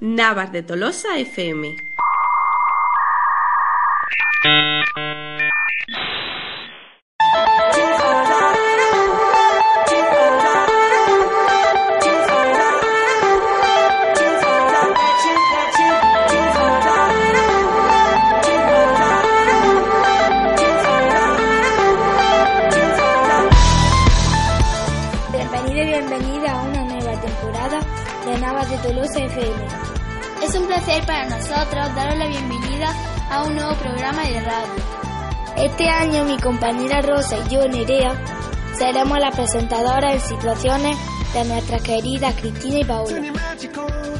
Navas de Tolosa FM. Nosotros daros la bienvenida a un nuevo programa de radio. Este año mi compañera Rosa y yo, Nerea, seremos las presentadoras en situaciones de nuestras queridas Cristina y Paola.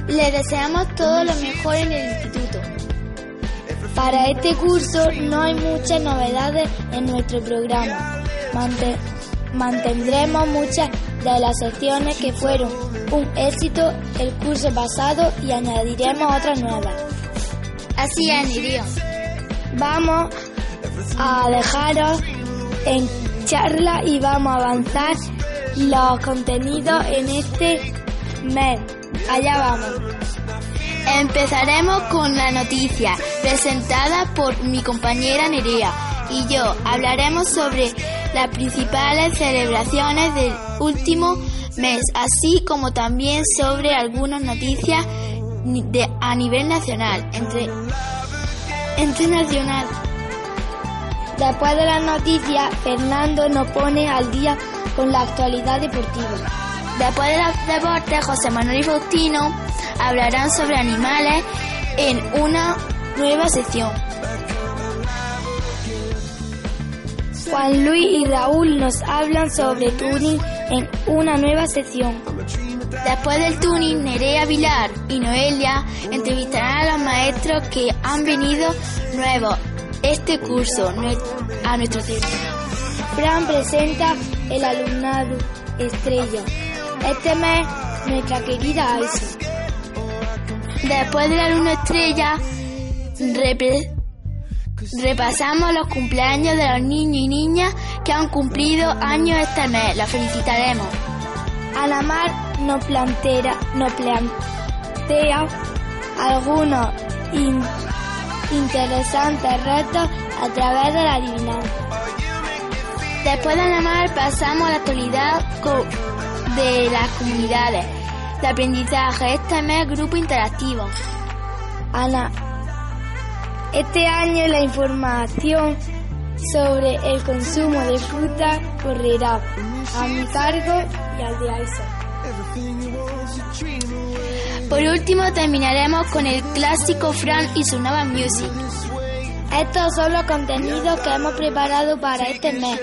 Les deseamos todo lo mejor en el instituto. Para este curso no hay muchas novedades en nuestro programa. Mante- mantendremos muchas de las secciones que fueron un éxito el curso pasado y añadiremos otras nuevas. Así es, Nirio. Vamos a dejaros en charla y vamos a avanzar los contenidos en este mes. Allá vamos. Empezaremos con la noticia presentada por mi compañera Nerea y yo hablaremos sobre las principales celebraciones del último mes, así como también sobre algunas noticias a nivel nacional, entre, internacional. Después de las noticias, Fernando nos pone al día con la actualidad deportiva. Después de los deportes, José Manuel y Faustino hablarán sobre animales en una nueva sección. Juan Luis y Raúl nos hablan sobre tuning en una nueva sección. Después del tuning, Nerea Vilar y Noelia entrevistarán a los maestros que han venido nuevos este curso a nuestro centro. Fran presenta el alumnado estrella. Este mes, nuestra querida Aisa. Después del alumno estrella, repasamos los cumpleaños de los niños y niñas que han cumplido años este mes. Los felicitaremos. Ana Mar nos plantea, nos plantea algunos in- interesantes retos a través de la adivinanza. Después de Anamar pasamos a la actualidad de las comunidades de aprendizaje. Este mes grupo interactivo. Ana, este año la información sobre el consumo de fruta correrá a mi cargo y al de Aisa. Por último terminaremos con el clásico Fran y su nueva music. Estos son los contenidos que hemos preparado para este mes.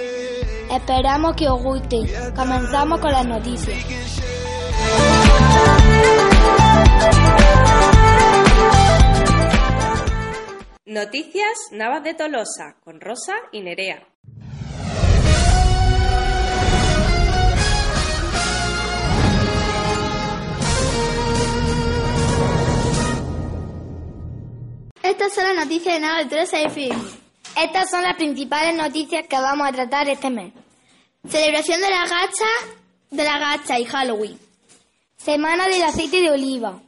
Esperamos que os guste. Comenzamos con las noticias. Noticias Navas de Tolosa con Rosa y Nerea. Estas son las noticias de Nava 3 FM. Estas son las principales noticias que vamos a tratar este mes. Celebración de la gacha, de la gacha y Halloween. Semana del aceite de oliva.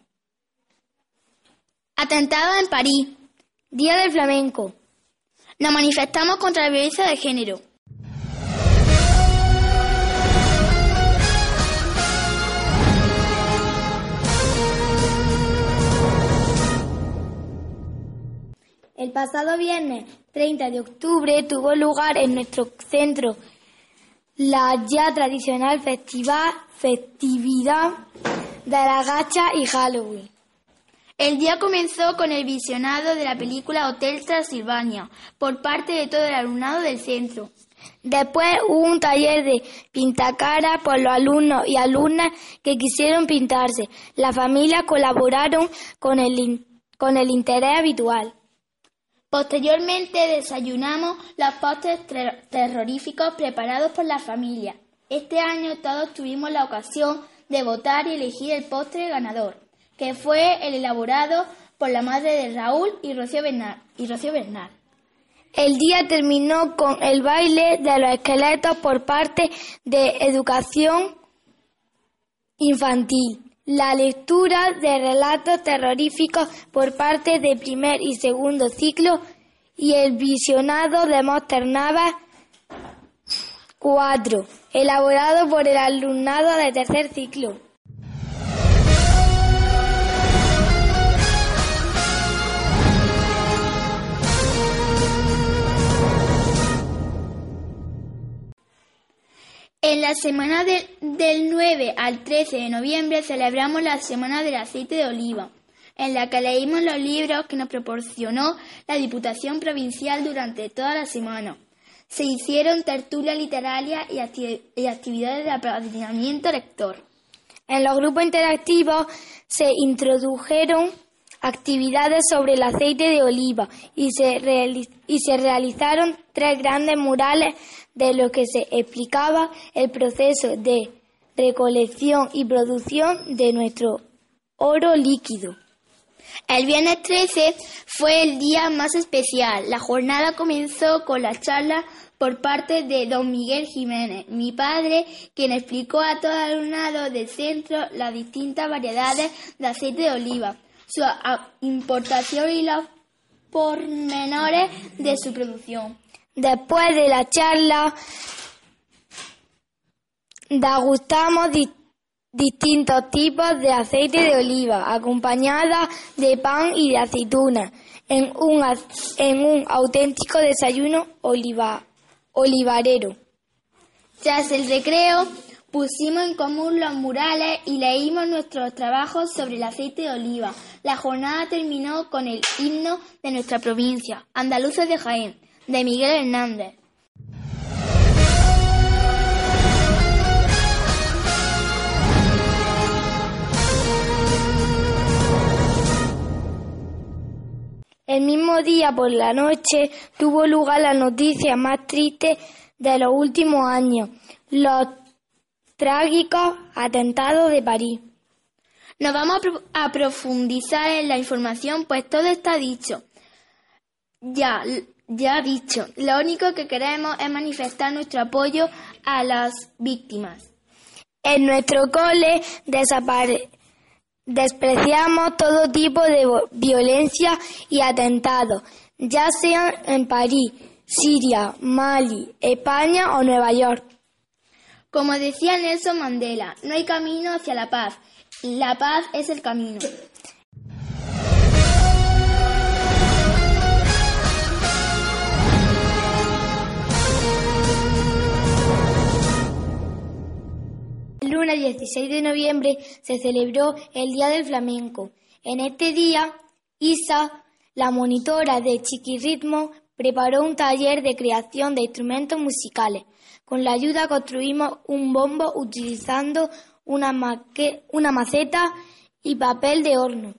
Atentado en París. Día del flamenco. Nos manifestamos contra la violencia de género. El pasado viernes 30 de octubre tuvo lugar en nuestro centro la ya tradicional festividad de la gacha y Halloween. El día comenzó con el visionado de la película Hotel Transilvania por parte de todo el alumnado del centro. Después hubo un taller de pintacara por los alumnos y alumnas que quisieron pintarse. Las familias colaboraron con el, con el interés habitual. Posteriormente desayunamos los postres ter- terroríficos preparados por la familia. Este año todos tuvimos la ocasión de votar y elegir el postre ganador, que fue el elaborado por la madre de Raúl y Rocío. Y Rocío Bernard. El día terminó con el baile de los esqueletos por parte de educación infantil, la lectura de relatos terroríficos por parte de primer y segundo ciclo y el visionado de Monster Navas 4, elaborado por el alumnado de tercer ciclo. En la semana del 9 al 13 de noviembre celebramos la Semana del Aceite de Oliva, en la que leímos los libros que nos proporcionó la Diputación Provincial durante toda la semana. Se hicieron tertulias literarias y, actividades de apadrinamiento lector. En los grupos interactivos se introdujeron actividades sobre el aceite de oliva y se, y se realizaron tres grandes murales de lo que se explicaba el proceso de recolección y producción de nuestro oro líquido. El viernes 13 fue el día más especial. La jornada comenzó con la charla por parte de don Miguel Jiménez, mi padre, quien explicó a todo el alumnado del centro las distintas variedades de aceite de oliva, su importación y los pormenores de su producción. Después de la charla, degustamos distintos tipos de aceite de oliva, acompañada de pan y de aceituna, en un, en un auténtico desayuno olivarero. Tras el recreo, pusimos en común los murales y leímos nuestros trabajos sobre el aceite de oliva. La jornada terminó con el himno de nuestra provincia, Andaluces de Jaén de Miguel Hernández. El mismo día por la noche tuvo lugar la noticia más triste de los últimos años, los trágicos atentados de París. Nos vamos a profundizar en la información, pues todo está dicho. Ya, ya dicho, lo único que queremos es manifestar nuestro apoyo a las víctimas. En nuestro cole despreciamos todo tipo de violencia y atentados, ya sean en París, Siria, Mali, España o Nueva York. Como decía Nelson Mandela, no hay camino hacia la paz, la paz es el camino. El lunes 16 de noviembre se celebró el Día del Flamenco. En este día, Isa, la monitora de Chiquirritmo, preparó un taller de creación de instrumentos musicales. Con la ayuda construimos un bombo utilizando una, maceta y papel de horno.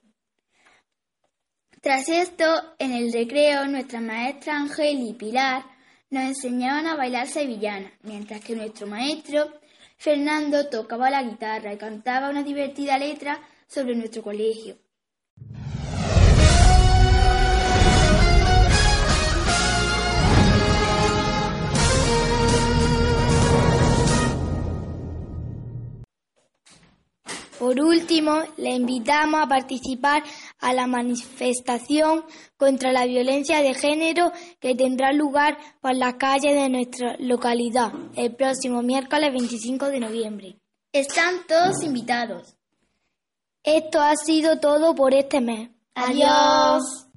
Tras esto, en el recreo, nuestra maestra Ángel y Pilar nos enseñaban a bailar sevillana, mientras que nuestro maestro Fernando tocaba la guitarra y cantaba una divertida letra sobre nuestro colegio. Por último, le invitamos a participar a la manifestación contra la violencia de género que tendrá lugar por las calles de nuestra localidad el próximo miércoles 25 de noviembre. Están todos invitados. Esto ha sido todo por este mes. Adiós.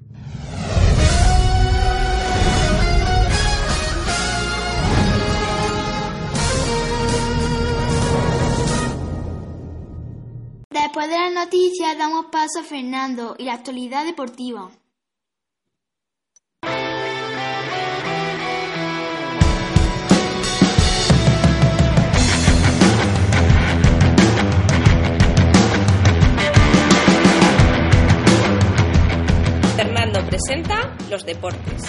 Después de las noticias damos paso a Fernando y la actualidad deportiva. Fernando presenta los deportes.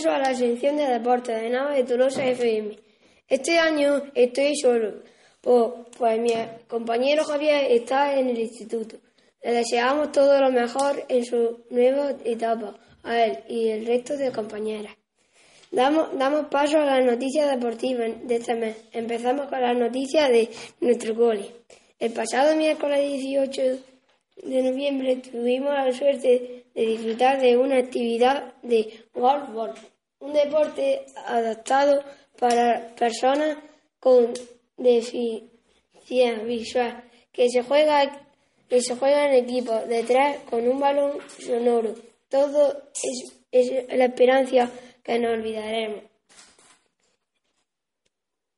Bienvenido a un curso a la sección de deportes de Nava de Tolosa FM. Este año estoy solo. Pues, pues mi compañero Javier está en el instituto. Le deseamos todo lo mejor en su nueva etapa a él y el resto de compañeras. Damos, damos paso a las noticias deportivas de este mes. Empezamos con las noticias de nuestro cole. El pasado miércoles 18 de noviembre tuvimos la suerte de disfrutar de una actividad de golf, un deporte adaptado para personas con deficiencia visual que se juega que se juega en equipo de tres con un balón sonoro. Todo es, la esperanza que no olvidaremos.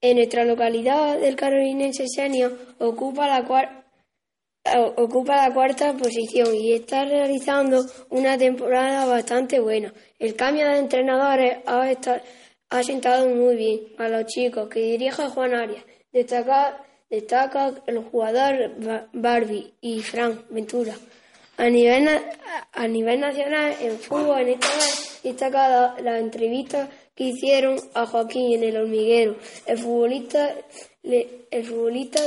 En nuestra localidad del Carolinense Senior ocupa la, ocupa la cuarta posición y está realizando una temporada bastante buena. El cambio de entrenadores ha, ha sentado muy bien a los chicos que dirige Juan Arias. Destaca, destaca el jugador Barbie y Frank Ventura. A nivel, a nivel nacional, en fútbol, en esta vez, destaca la, entrevista que hicieron a Joaquín en el hormiguero. El futbolista, el futbolista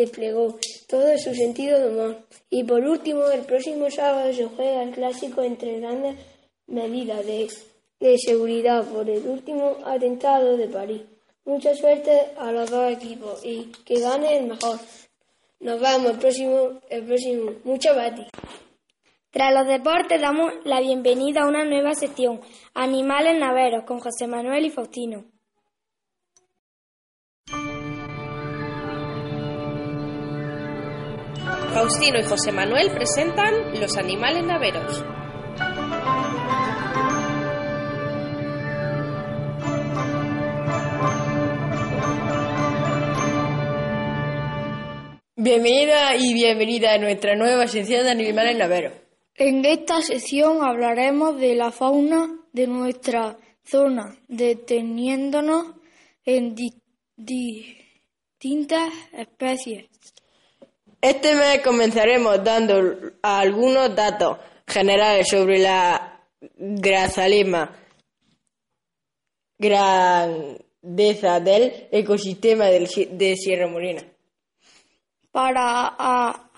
desplegó todo su sentido de humor. Y por último, el próximo sábado se juega el clásico entre grandes medidas de, seguridad por el último atentado de París. Mucha suerte a los dos equipos y que gane el mejor. Nos vemos el próximo, el próximo. Mucho Bati. Tras los deportes damos la bienvenida a una nueva sección, Animales Naveros, con José Manuel y Faustino. Faustino y José Manuel presentan Los Animales Naveros. Bienvenida y bienvenida a nuestra nueva sección de animales naveros. En esta sección hablaremos de la fauna de nuestra zona, deteniéndonos en distintas especies. Este mes comenzaremos dando algunos datos generales sobre la grazalema, grandeza del ecosistema de Sierra Morena. Para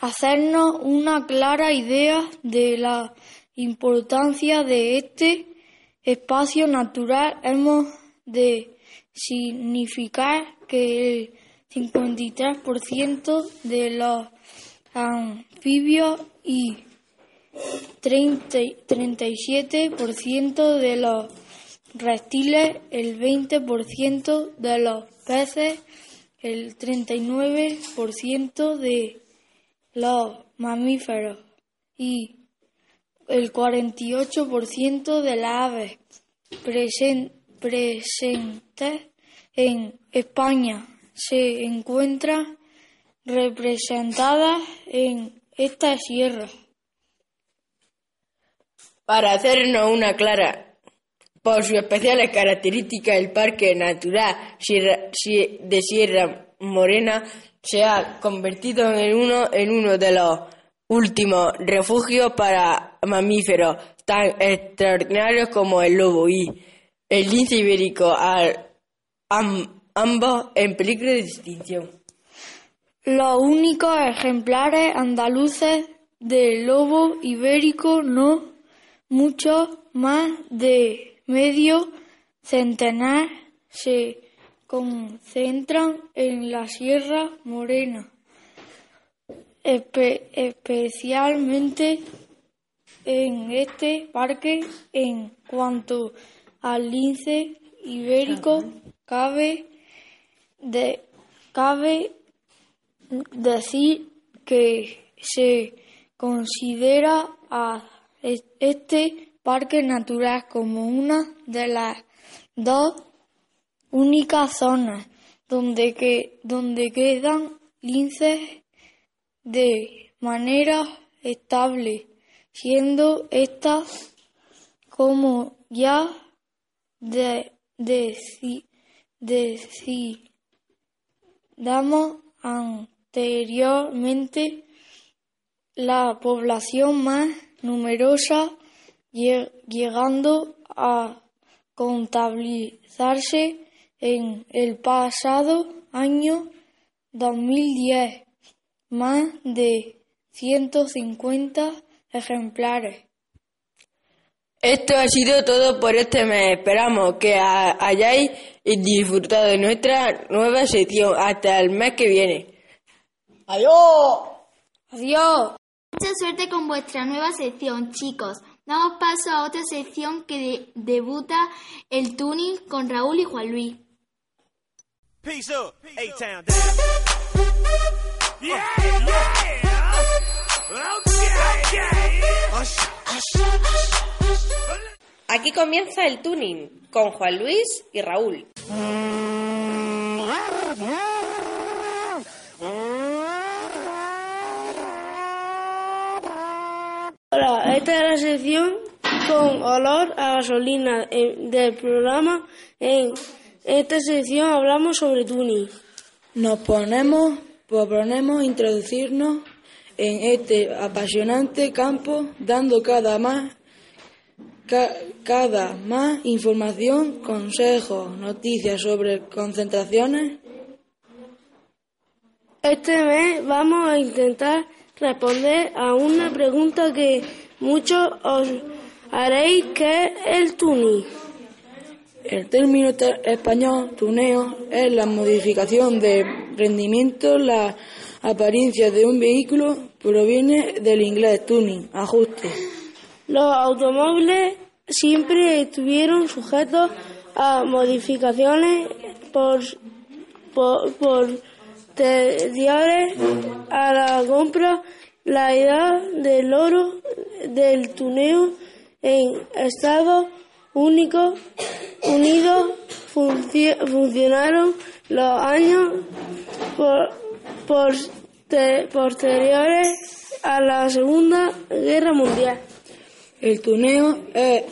hacernos una clara idea de la importancia de este espacio natural, hemos de significar que 53% de los anfibios y 37% de los reptiles, el 20% de los peces, el 39% de los mamíferos y el 48% de las aves presentes en España se encuentran representadas en esta sierra. Para hacernos una clara por sus especiales características, el Parque Natural de Sierra Morena se ha convertido en uno, en uno de los últimos refugios para mamíferos tan extraordinarios como el lobo y el lince ibérico, ambos en peligro de extinción. Los únicos ejemplares andaluces del lobo ibérico, no muchos más de medio centenar se concentran en la Sierra Morena, especialmente en este parque. En cuanto al lince ibérico, cabe, cabe decir que se considera a este parque natural como una de las dos únicas zonas donde, que, donde quedan linces de manera estable, siendo estas como ya de, damos anteriormente la población más numerosa llegando a contabilizarse en el pasado año 2010, más de 150 ejemplares. Esto ha sido todo por este mes. Esperamos que hayáis disfrutado de nuestra nueva sección. Hasta el mes que viene. ¡Adiós! ¡Adiós! Mucha suerte con vuestra nueva sección, chicos. Damos paso a otra sección que debuta el tuning con Raúl y Juan Luis. Aquí comienza el tuning con Juan Luis y Raúl. Hola, esta es la sección con olor a gasolina del programa. En esta sección hablamos sobre tuning. Nos ponemos, proponemos introducirnos en este apasionante campo, dando cada más cada más información, consejos, noticias sobre concentraciones. Este mes vamos a intentar responder a una pregunta que muchos os haréis, que es el tuning. El término español tuneo es la modificación de rendimiento, la apariencia de un vehículo proviene del inglés tuning, ajuste. Los automóviles siempre estuvieron sujetos a modificaciones por, por, posteriores a la compra. La edad del oro del tuneo en Estados Unidos funcionaron los años posteriores a la Segunda Guerra Mundial. El tuneo es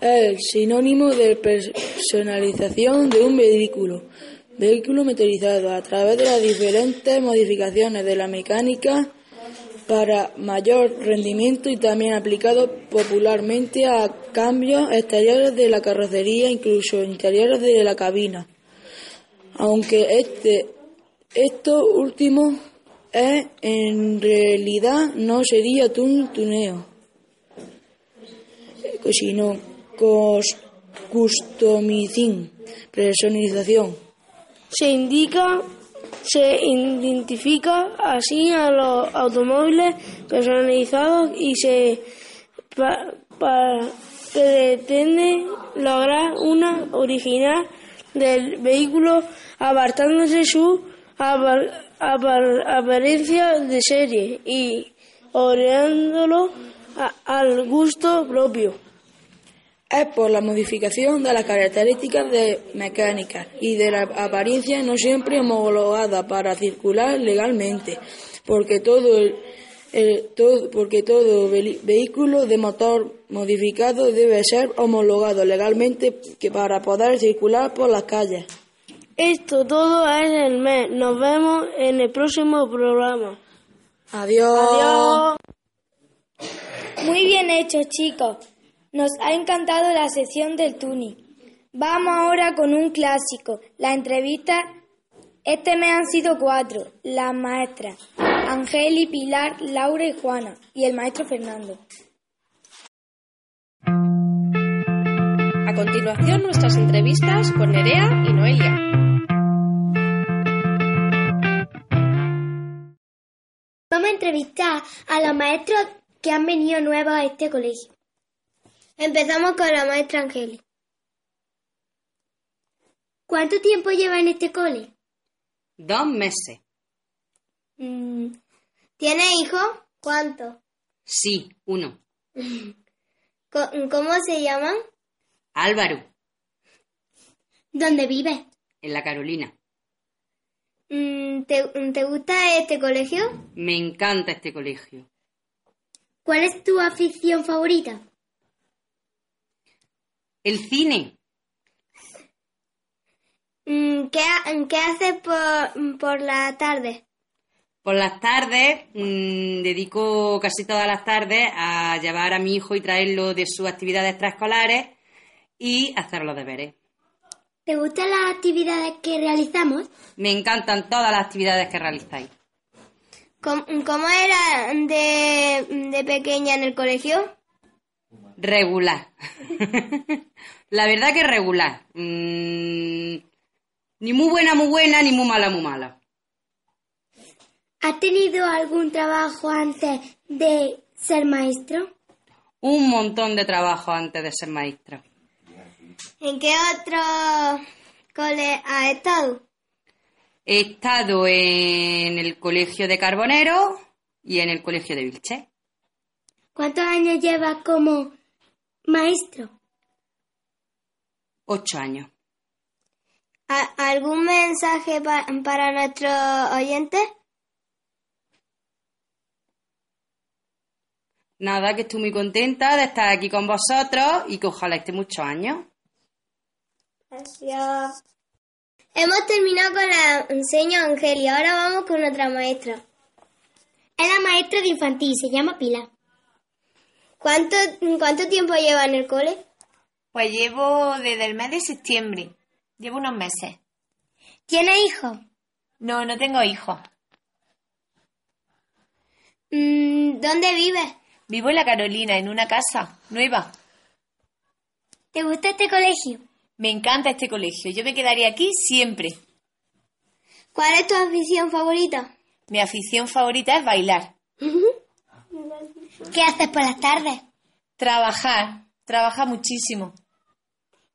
el sinónimo de personalización de un vehículo, vehículo motorizado a través de las diferentes modificaciones de la mecánica para mayor rendimiento y también aplicado popularmente a cambios exteriores de la carrocería, incluso interiores de la cabina. Aunque este, esto último es en realidad no sería un tuneo sino customizing, personalización. Se indica, se identifica así a los automóviles personalizados y se pretende lograr una original del vehículo apartándose su apariencia de serie y orientándolo al gusto propio es por la modificación de las características de mecánica y de la apariencia no siempre homologada para circular legalmente, porque todo, porque todo vehículo de motor modificado debe ser homologado legalmente para poder circular por las calles. Esto todo es el mes. Nos vemos en el próximo programa. Adiós. Adiós. Muy bien hecho, chicos. Nos ha encantado la sección del tuning. Vamos ahora con un clásico, la entrevista. Este mes han sido cuatro, las maestras, Angeli, Pilar, Laura y Juana, y el maestro Fernando. A continuación, nuestras entrevistas con Nerea y Noelia. Vamos a entrevistar a los maestros que han venido nuevos a este colegio. Empezamos con la maestra Angeli. ¿Cuánto tiempo lleva en este cole? Dos meses. Mm, ¿Tiene hijos? ¿Cuántos? Sí, uno. ¿Cómo se llaman? Álvaro. ¿Dónde vive? En la Carolina. Mm, ¿Te gusta este colegio? Me encanta este colegio. ¿Cuál es tu afición favorita? El cine. Mm, ¿Qué, qué haces por, por la tarde? Por las tardes, mm, dedico casi todas las tardes a llevar a mi hijo y traerlo de sus actividades extraescolares y hacer los deberes. ¿Te gustan las actividades que realizamos? Me encantan todas las actividades que realizáis. ¿Cómo, cómo era de, de pequeña en el colegio? Regular. la verdad que regular. Mm, ni muy buena, muy buena, ni muy mala, muy mala. ¿Has tenido algún trabajo antes de ser maestro? Un montón de trabajo antes de ser maestra. ¿En qué otro cole has estado? He estado en el colegio de Carbonero y en el colegio de Vilche. ¿Cuántos años llevas como maestro? Ocho años. ¿A- ¿Algún mensaje pa- para nuestros oyentes? Nada, que estoy muy contenta de estar aquí con vosotros y que ojalá esté muchos años. Gracias. Hemos terminado con la enseña Ángel y ahora vamos con otra maestra. Es la maestra de infantil, se llama Pilar. ¿Cuánto, cuánto tiempo lleva en el cole? Pues llevo desde el mes de septiembre. Llevo unos meses. ¿Tiene hijos? No, no tengo hijos. Mm, ¿Dónde vives? Vivo en la Carolina, en una casa nueva. ¿Te gusta este colegio? Me encanta este colegio. Yo me quedaría aquí siempre. ¿Cuál es tu afición favorita? Mi afición favorita es bailar. ¿Qué haces por las tardes? Trabajar. Trabajar muchísimo.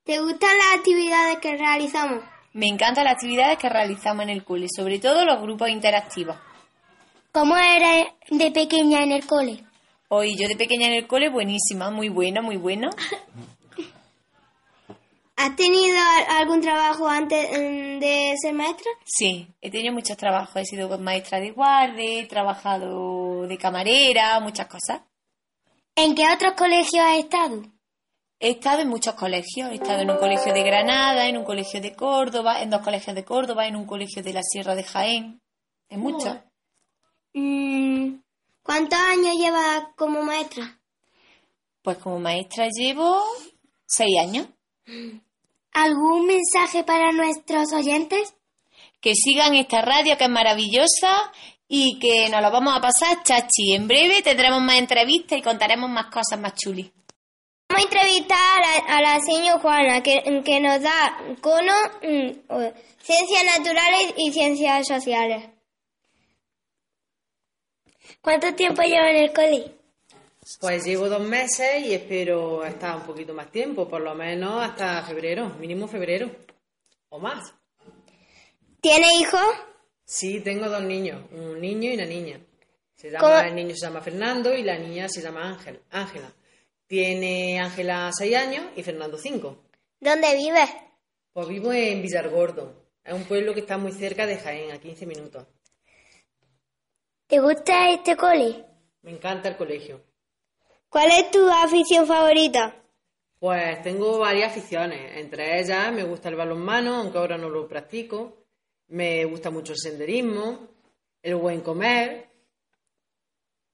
¿Te gustan las actividades que realizamos? Me encantan las actividades que realizamos en el cole, sobre todo los grupos interactivos. ¿Cómo eres de pequeña en el cole? Hoy yo de pequeña en el cole, buenísima, muy buena, muy bueno. ¿Has tenido algún trabajo antes mm, de ser maestra? Sí, he tenido muchos trabajos. He sido maestra de guardia, he trabajado de camarera, muchas cosas. ¿En qué otros colegios has estado? He estado en muchos colegios. He estado en un colegio de Granada, en un colegio de Córdoba, en dos colegios de Córdoba, en un colegio de la Sierra de Jaén. En muchos. Mm, ¿Cuántos años llevas como maestra? Pues como maestra llevo seis años. ¿Algún mensaje para nuestros oyentes? Que sigan esta radio que es maravillosa y que nos lo vamos a pasar chachi. En breve tendremos más entrevistas y contaremos más cosas más chulis. Vamos a entrevistar a la, a la señora Juana, que, que nos da cono, mm, ciencias naturales y ciencias sociales. ¿Cuánto tiempo lleva en el cole? Pues llevo dos meses y espero estar un poquito más tiempo, por lo menos hasta febrero, mínimo febrero o más. ¿Tiene hijos? Sí, tengo dos niños, un niño y una niña. Se llama, ¿Cómo? El niño se llama Fernando y la niña se llama Ángel, Ángela. Tiene Ángela seis años y Fernando cinco. ¿Dónde vives? Pues vivo en Villargordo. Es un pueblo que está muy cerca de Jaén, a 15 minutos. ¿Te gusta este cole? Me encanta el colegio. ¿Cuál es tu afición favorita? Pues tengo varias aficiones. Entre ellas me gusta el balonmano, aunque ahora no lo practico. Me gusta mucho el senderismo, el buen comer,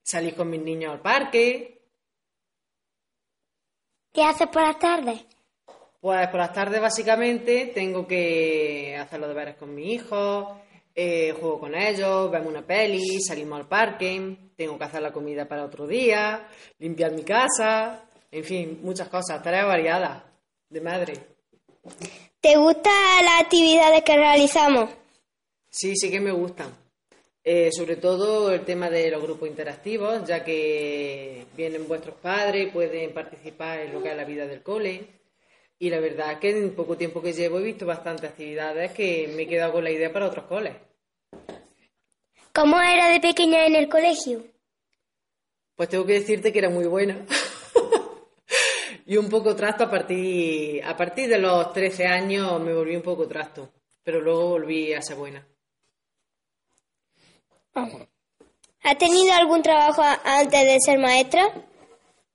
salir con mis niños al parque. ¿Qué haces por las tardes? Pues por las tardes básicamente tengo que hacer los deberes con mi hijo, eh, juego con ellos, vemos una peli, salimos al parque, tengo que hacer la comida para otro día, limpiar mi casa, en fin, muchas cosas, tareas variadas de madre. ¿Te gustan las actividades que realizamos? Sí, sí que me gustan. Eh, sobre todo el tema de los grupos interactivos, ya que vienen vuestros padres, pueden participar en lo que es la vida del cole. Y la verdad es que en poco tiempo que llevo he visto bastantes actividades que me he quedado con la idea para otros coles. ¿Cómo era de pequeña en el colegio? Pues tengo que decirte que era muy buena. y un poco trasto a partir, a partir de los 13 años me volví un poco trasto, pero luego volví a ser buena. ¿Has tenido algún trabajo antes de ser maestra?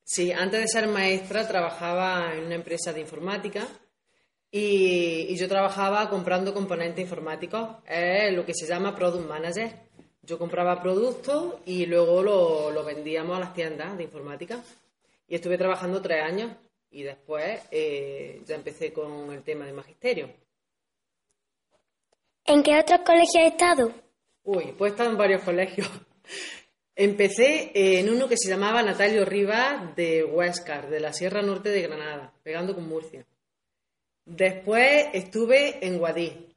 Sí, antes de ser maestra trabajaba en una empresa de informática y, y yo trabajaba comprando componentes informáticos, es lo que se llama Product Manager. Yo compraba productos y luego lo, lo vendíamos a las tiendas de informática. Y estuve trabajando tres años y después eh, ya empecé con el tema de magisterio. ¿En qué otros colegios has estado? Uy, pues he estado en varios colegios. Empecé en uno que se llamaba Natalio Rivas de Huescar, de la Sierra Norte de Granada, pegando con Murcia. Después estuve en Guadí.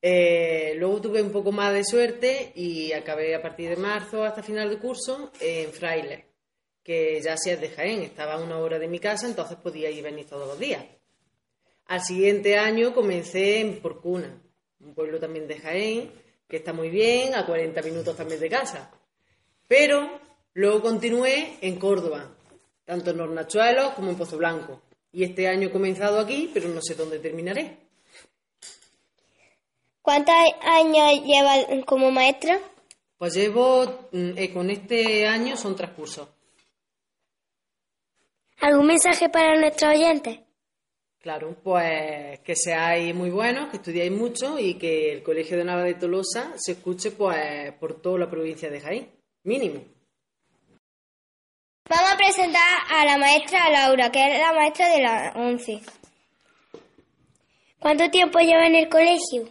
Eh, luego tuve un poco más de suerte y acabé a partir de marzo hasta final de curso en Fraile, que ya si es de Jaén, estaba a una hora de mi casa, entonces podía ir y venir todos los días. Al siguiente año comencé en Porcuna, un pueblo también de Jaén, que está muy bien, a 40 minutos también de casa. Pero luego continué en Córdoba, tanto en Hornachuelos como en Pozo Blanco. Y este año he comenzado aquí, pero no sé dónde terminaré. ¿Cuántos años llevas como maestra? Pues llevo, mm, eh, con este año son tres cursos. ¿Algún mensaje para nuestros oyentes? Claro, pues que seáis muy buenos, que estudiáis mucho y que el Colegio de Nava de Tolosa se escuche pues por toda la provincia de Jaén, mínimo. Vamos a presentar a la maestra Laura, que es la maestra de la 11. ¿Cuánto tiempo lleva en el colegio?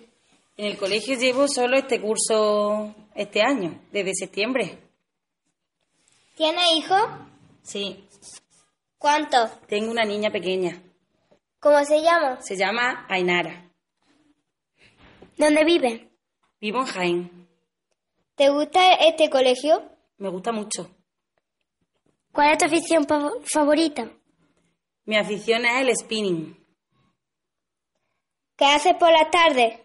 En el colegio llevo solo este curso este año, desde septiembre. ¿Tiene hijos? Sí, ¿Cuántos? tengo una niña pequeña. ¿Cómo se llama? Se llama Ainara. ¿Dónde vive? Vivo en Jaén. ¿Te gusta este colegio? Me gusta mucho. ¿Cuál es tu afición favorita? Mi afición es el spinning. ¿Qué haces por las tardes?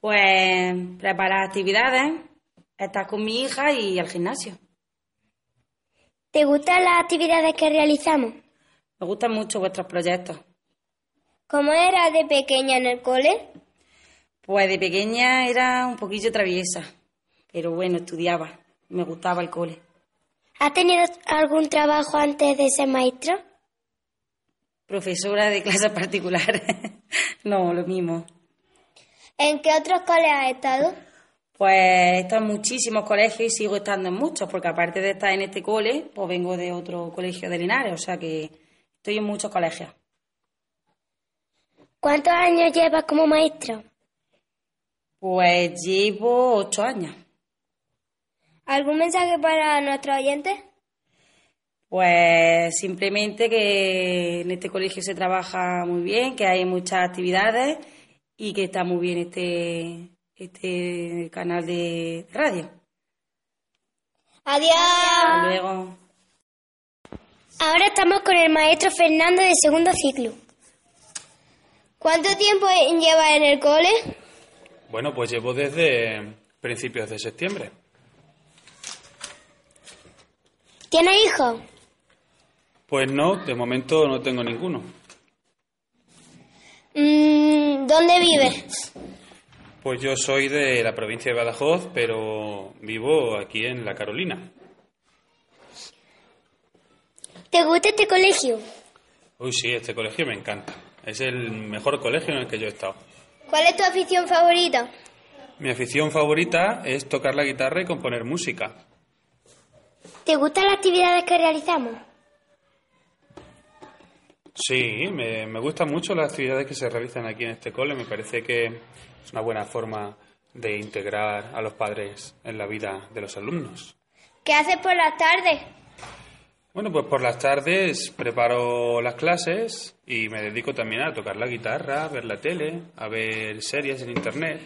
Pues preparar actividades, estar con mi hija y al gimnasio. ¿Te gustan las actividades que realizamos? Me gustan mucho vuestros proyectos. ¿Cómo eras de pequeña en el cole? Pues de pequeña era un poquillo traviesa, pero bueno, estudiaba. Me gustaba el cole. ¿Has tenido algún trabajo antes de ser maestra? Profesora de clases particulares. no, lo mismo. ¿En qué otros coles has estado? Pues he estado en muchísimos colegios y sigo estando en muchos, porque aparte de estar en este cole, pues vengo de otro colegio de Linares, o sea que estoy en muchos colegios. ¿Cuántos años llevas como maestra? Pues llevo ocho años. ¿Algún mensaje para nuestros oyentes? Pues simplemente que en este colegio se trabaja muy bien, que hay muchas actividades y que está muy bien este, este canal de radio. Adiós. Hasta luego. Ahora estamos con el maestro Fernando de segundo ciclo. ¿Cuánto tiempo lleva en el cole? Bueno, pues llevo desde principios de septiembre. ¿Tiene hijos? Pues no, de momento no tengo ninguno. Mm, ¿Dónde vive? Pues yo soy de la provincia de Badajoz, pero vivo aquí en La Carolina. ¿Te gusta este colegio? Uy, sí, este colegio me encanta. Es el mejor colegio en el que yo he estado. ¿Cuál es tu afición favorita? Mi afición favorita es tocar la guitarra y componer música. ¿Te gustan las actividades que realizamos? Sí, me, me gustan mucho las actividades que se realizan aquí en este cole. Me parece que es una buena forma de integrar a los padres en la vida de los alumnos. ¿Qué haces por las tardes? Bueno, pues por las tardes preparo las clases y me dedico también a tocar la guitarra, a ver la tele, a ver series en internet.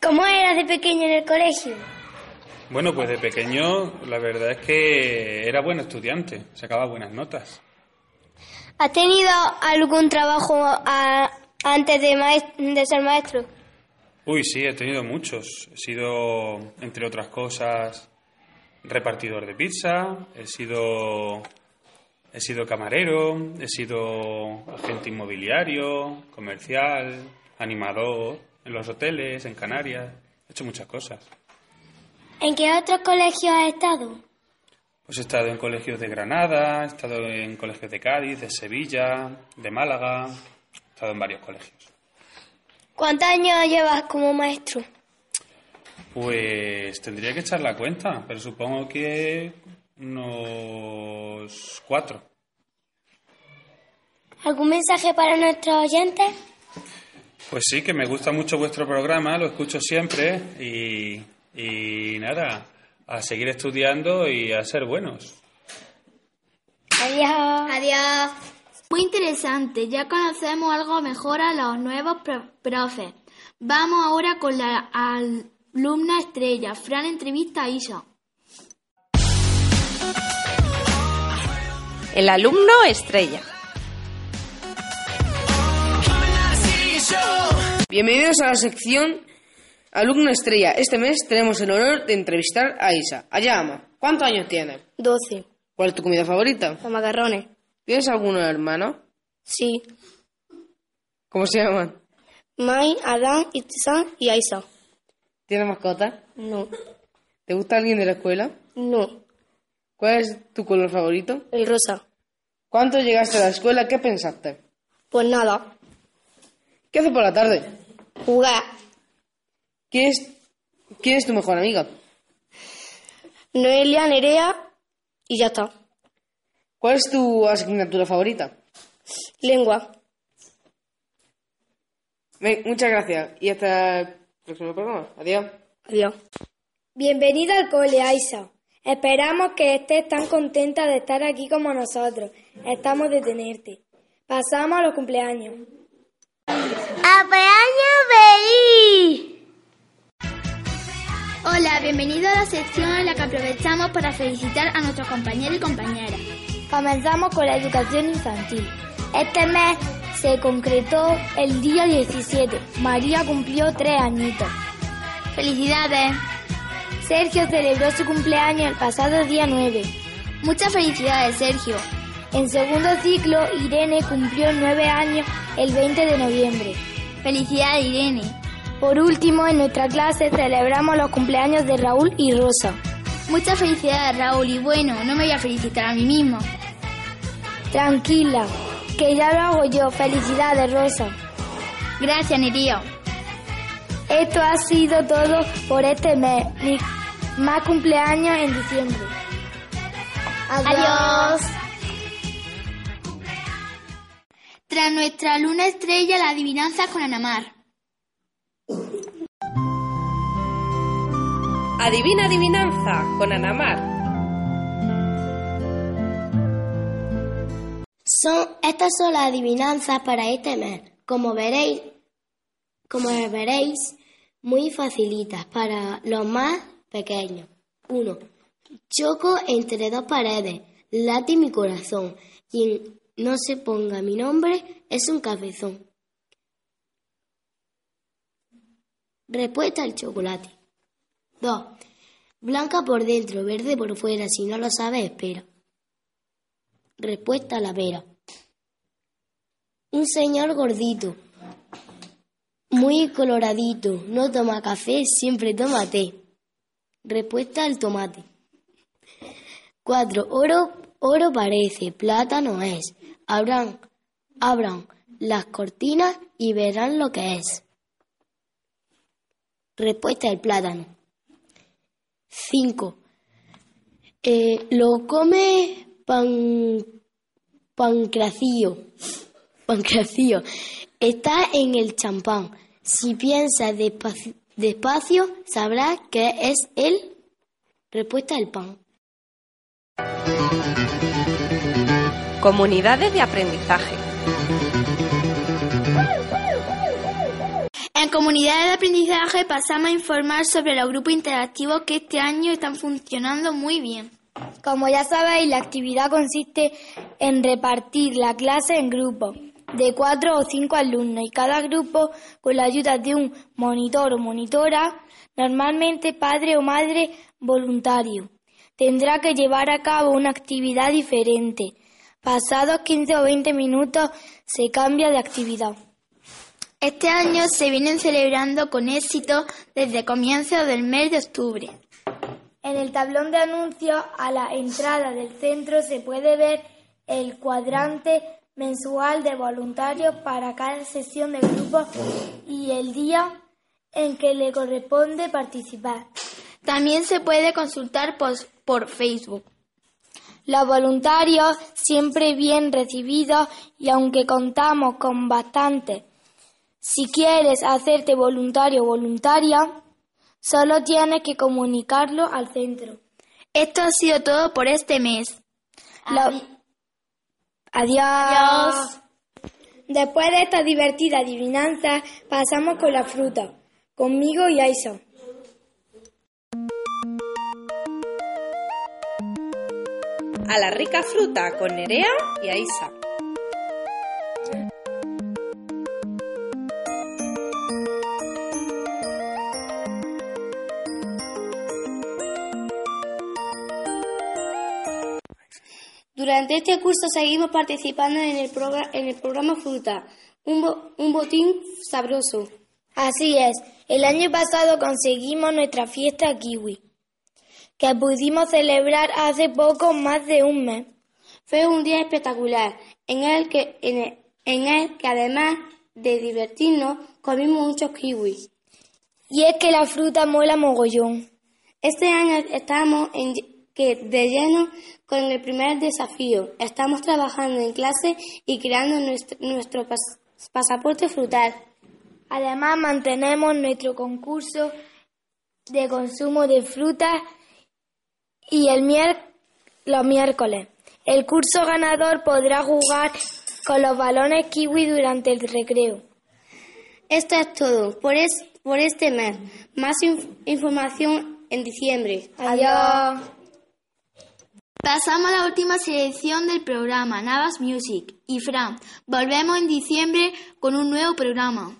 ¿Cómo eras de pequeño en el colegio? Bueno, pues de pequeño la verdad es que era buen estudiante, sacaba buenas notas. ¿Has tenido algún trabajo a- antes de, de ser maestro? Uy, sí, he tenido muchos. He sido, entre otras cosas, repartidor de pizza, he sido, he sido camarero, he sido agente inmobiliario, comercial, animador en los hoteles, en Canarias. He hecho muchas cosas. ¿En qué otros colegios has estado? Pues he estado en colegios de Granada, he estado en colegios de Cádiz, de Sevilla, de Málaga, he estado en varios colegios. ¿Cuántos años llevas como maestro? Pues tendría que echar la cuenta, pero supongo que unos cuatro. ¿Algún mensaje para nuestros oyentes? Pues sí, que me gusta mucho vuestro programa, lo escucho siempre y, y nada, a seguir estudiando y a ser buenos. Adiós. Adiós. Muy interesante, ya conocemos algo mejor a los nuevos pro- profes. Vamos ahora con la alumna estrella. Fran entrevista a Isa. El alumno estrella. Bienvenidos a la sección Alumno Estrella. Este mes tenemos el honor de entrevistar a Isa. Ayama, ¿cuántos años tienes? 12. ¿Cuál es tu comida favorita? Los macarrones. ¿Tienes alguno hermano? Sí. ¿Cómo se llaman? Mai, Adán, Itzan y Aisa. ¿Tienes mascota? No. ¿Te gusta alguien de la escuela? No. ¿Cuál es tu color favorito? El rosa. ¿Cuándo llegaste a la escuela? ¿Qué pensaste? Pues nada. ¿Qué haces por la tarde? Jugar. ¿Quién es, quién es tu mejor amiga? Noelia, Nerea y ya está. ¿Cuál es tu asignatura favorita? Lengua. Ven, muchas gracias y hasta el próximo programa. Adiós. Adiós. Bienvenida al cole, Aisa. Esperamos que estés tan contenta de estar aquí como nosotros. Estamos de tenerte. Pasamos a los cumpleaños. ¡Cumpleaños feliz! Hola, bienvenido a la sección en la que aprovechamos para felicitar a nuestros compañeros y compañeras. Comenzamos con la educación infantil. Este mes se concretó el día 17. María cumplió tres añitos. ¡Felicidades! Sergio celebró su cumpleaños el pasado día 9. Muchas felicidades, Sergio. En segundo ciclo, Irene cumplió nueve años el 20 de noviembre. Felicidades, Irene. Por último, en nuestra clase celebramos los cumpleaños de Raúl y Rosa. Muchas felicidades, Raúl. Y bueno, no me voy a felicitar a mí mismo. Tranquila, que ya lo hago yo. Felicidades, Rosa. Gracias, Nerío. Esto ha sido todo por este mes. Más cumpleaños en diciembre. Adiós. Tras nuestra luna estrella, la adivinanza con Anamar. Adivina adivinanza con Anamar. Son, estas son las adivinanzas para este mes. Como veréis, como veréis, muy facilitas para los más pequeños. 1. Choco entre dos paredes, late mi corazón. Quien no se ponga mi nombre es un cabezón. Respuesta al chocolate. 2. Blanca por dentro, verde por fuera. Si no lo sabes, espera. Respuesta a la pera. Un señor gordito, muy coloradito, no toma café, siempre toma té. Respuesta al tomate. 4. Oro, oro parece, plata no es. Abran, abran las cortinas y verán lo que es. Respuesta del plátano. 5. lo come pan, pancracio. Pancracio. Está en el champán. Si piensas despacio, despacio sabrás que es el. Respuesta del pan. Comunidades de aprendizaje. Comunidades de aprendizaje pasamos a informar sobre los grupos interactivos que este año están funcionando muy bien. Como ya sabéis, la actividad consiste en repartir la clase en grupos de cuatro o cinco alumnos y cada grupo, con la ayuda de un monitor o monitora, normalmente padre o madre voluntario, tendrá que llevar a cabo una actividad diferente. Pasados 15 o 20 minutos se cambia de actividad. Este año se vienen celebrando con éxito desde comienzos del mes de octubre. En el tablón de anuncios a la entrada del centro se puede ver el cuadrante mensual de voluntarios para cada sesión del grupo y el día en que le corresponde participar. También se puede consultar por, por Facebook. Los voluntarios siempre bien recibidos y aunque contamos con bastante. Si quieres hacerte voluntario o voluntaria, solo tienes que comunicarlo al centro. Esto ha sido todo por este mes. Lo- Adiós. Después de esta divertida adivinanza, pasamos con la fruta. Conmigo y Aisa. A la rica fruta con Nerea y Aisa. Durante este curso seguimos participando en el, progra- en el programa Fruta, un, bo- un botín sabroso. Así es, el año pasado conseguimos nuestra fiesta kiwi, que pudimos celebrar hace poco más de un mes. Fue un día espectacular, en el que, en el, en el que además de divertirnos, comimos muchos kiwis. Y es que la fruta mola mogollón. Este año estamos en, que de lleno con el primer desafío. Estamos trabajando en clase y creando nuestro, nuestro pas- pasaporte frutal. Además, mantenemos nuestro concurso de consumo de frutas y el mier- los miércoles. El curso ganador podrá jugar con los balones kiwi durante el recreo. Esto es todo por, es, por este mes. Más inf- información en diciembre. Adiós. Pasamos a la última selección del programa, Navas Music. Y Fran, volvemos en diciembre con un nuevo programa.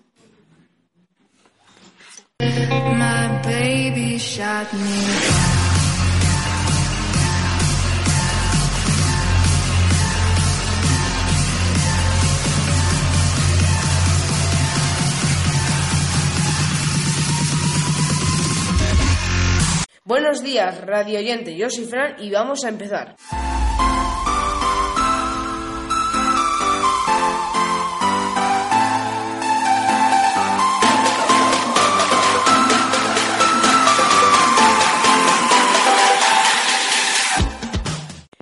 Buenos días, radio oyente. Yo soy Fran y vamos a empezar.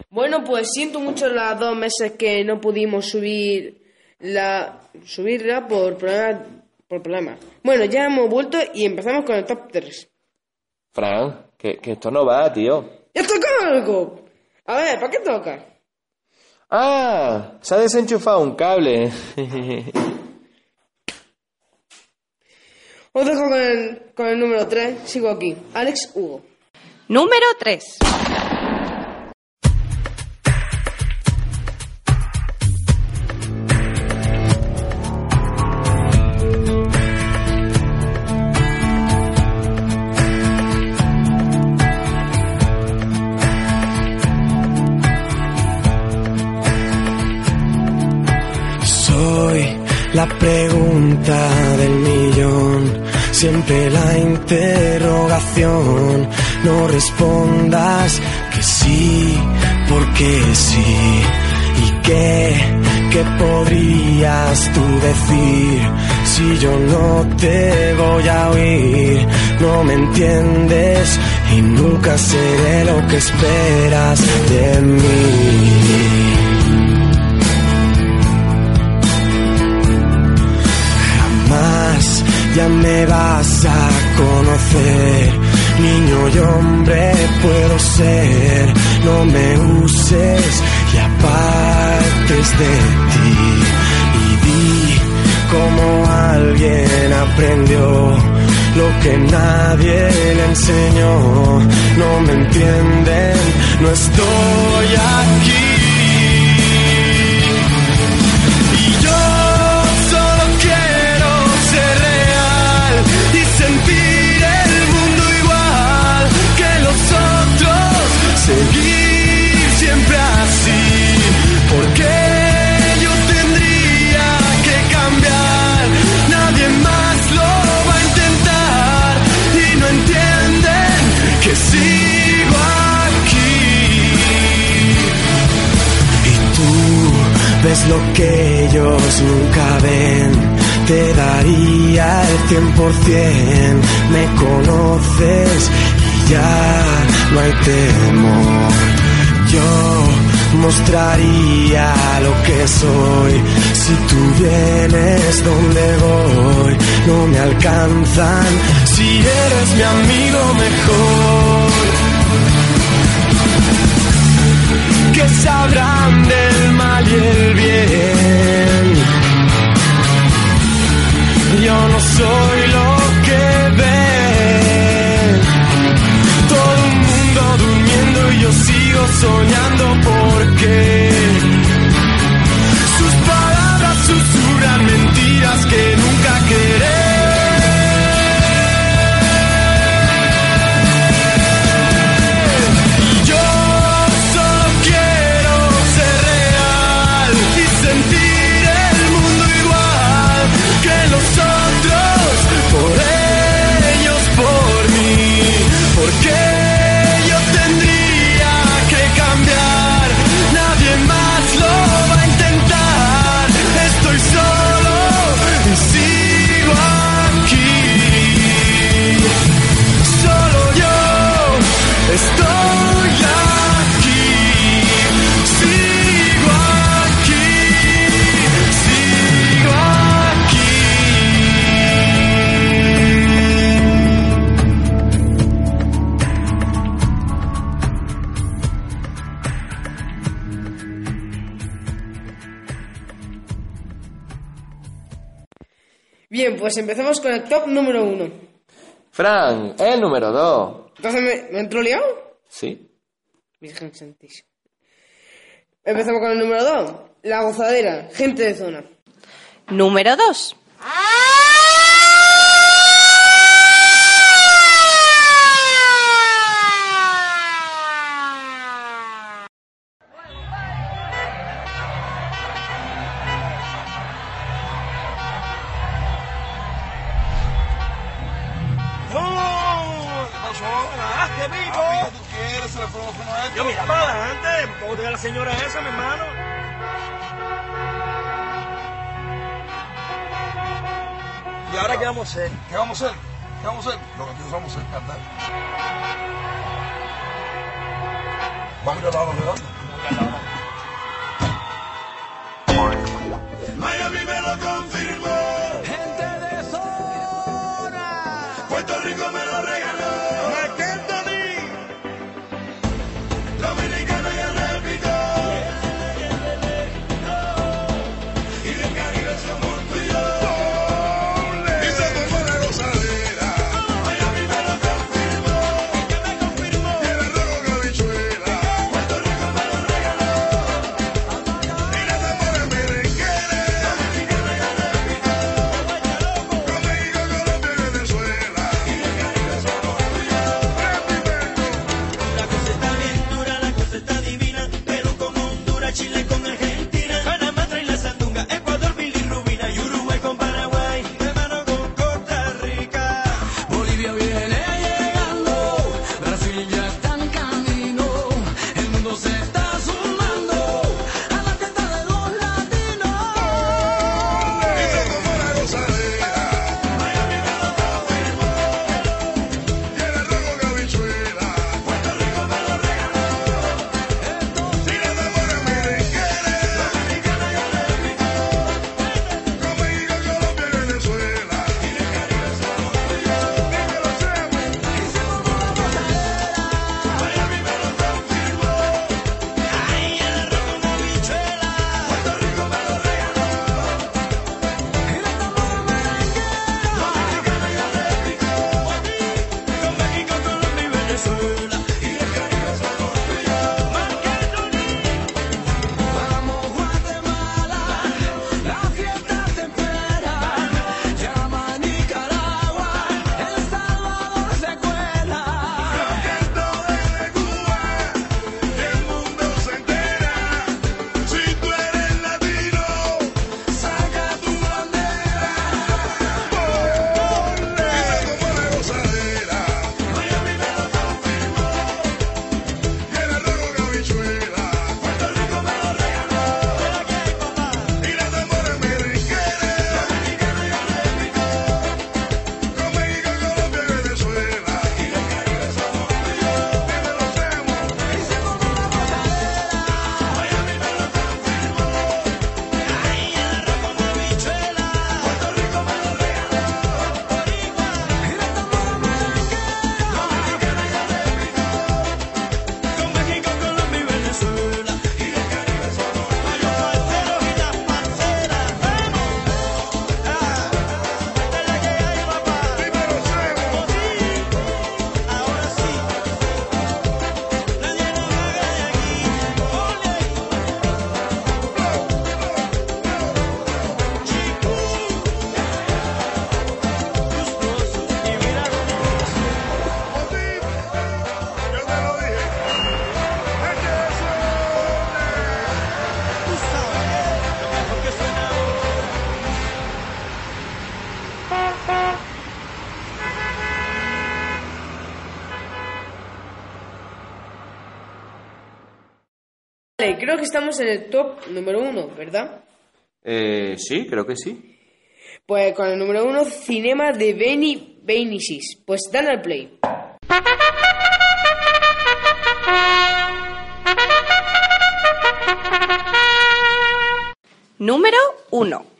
Bueno, pues siento mucho las dos meses que no pudimos subir la subirla por problemas, por problemas. Bueno, ya hemos vuelto y empezamos con el top 3. Fran, que, que esto no va, tío. ¡Ya toca algo! A ver, ¿para qué toca? Ah, se ha desenchufado un cable. Os dejo con el, con el número 3. Sigo aquí. Alex Hugo. Número 3. No respondas que sí, porque sí. ¿Y qué, qué podrías tú decir si yo no te voy a oír? No me entiendes y nunca seré lo que esperas de mí. Jamás ya me vas a conocer. Niño y hombre puedo ser. No me uses y apartes de ti. Y di como alguien aprendió lo que nadie le enseñó. No me entienden, no estoy aquí. sigo aquí. Y tú ves lo que ellos nunca ven. Te daría el cien por cien. Me conoces y ya no hay temor. Yo mostraría lo que soy. Si tú vienes donde voy, no me alcanzan. Si eres mi amigo mejor. Pues empecemos con el top número uno. Frank, el número dos. Entonces, ¿me, me entró liado? Sí. Virgen Santísima. Empezamos con el número dos. La gozadera, gente de zona. Número dos. ¿Qué vamos a hacer? ¿Qué vamos a hacer? Lo que aquí vamos a hacer, cantar. estamos en el top número uno, ¿verdad? Eh, sí, creo que sí. Pues con el número uno, Cinema de Benny Benisi's. Pues dale al play. Número uno.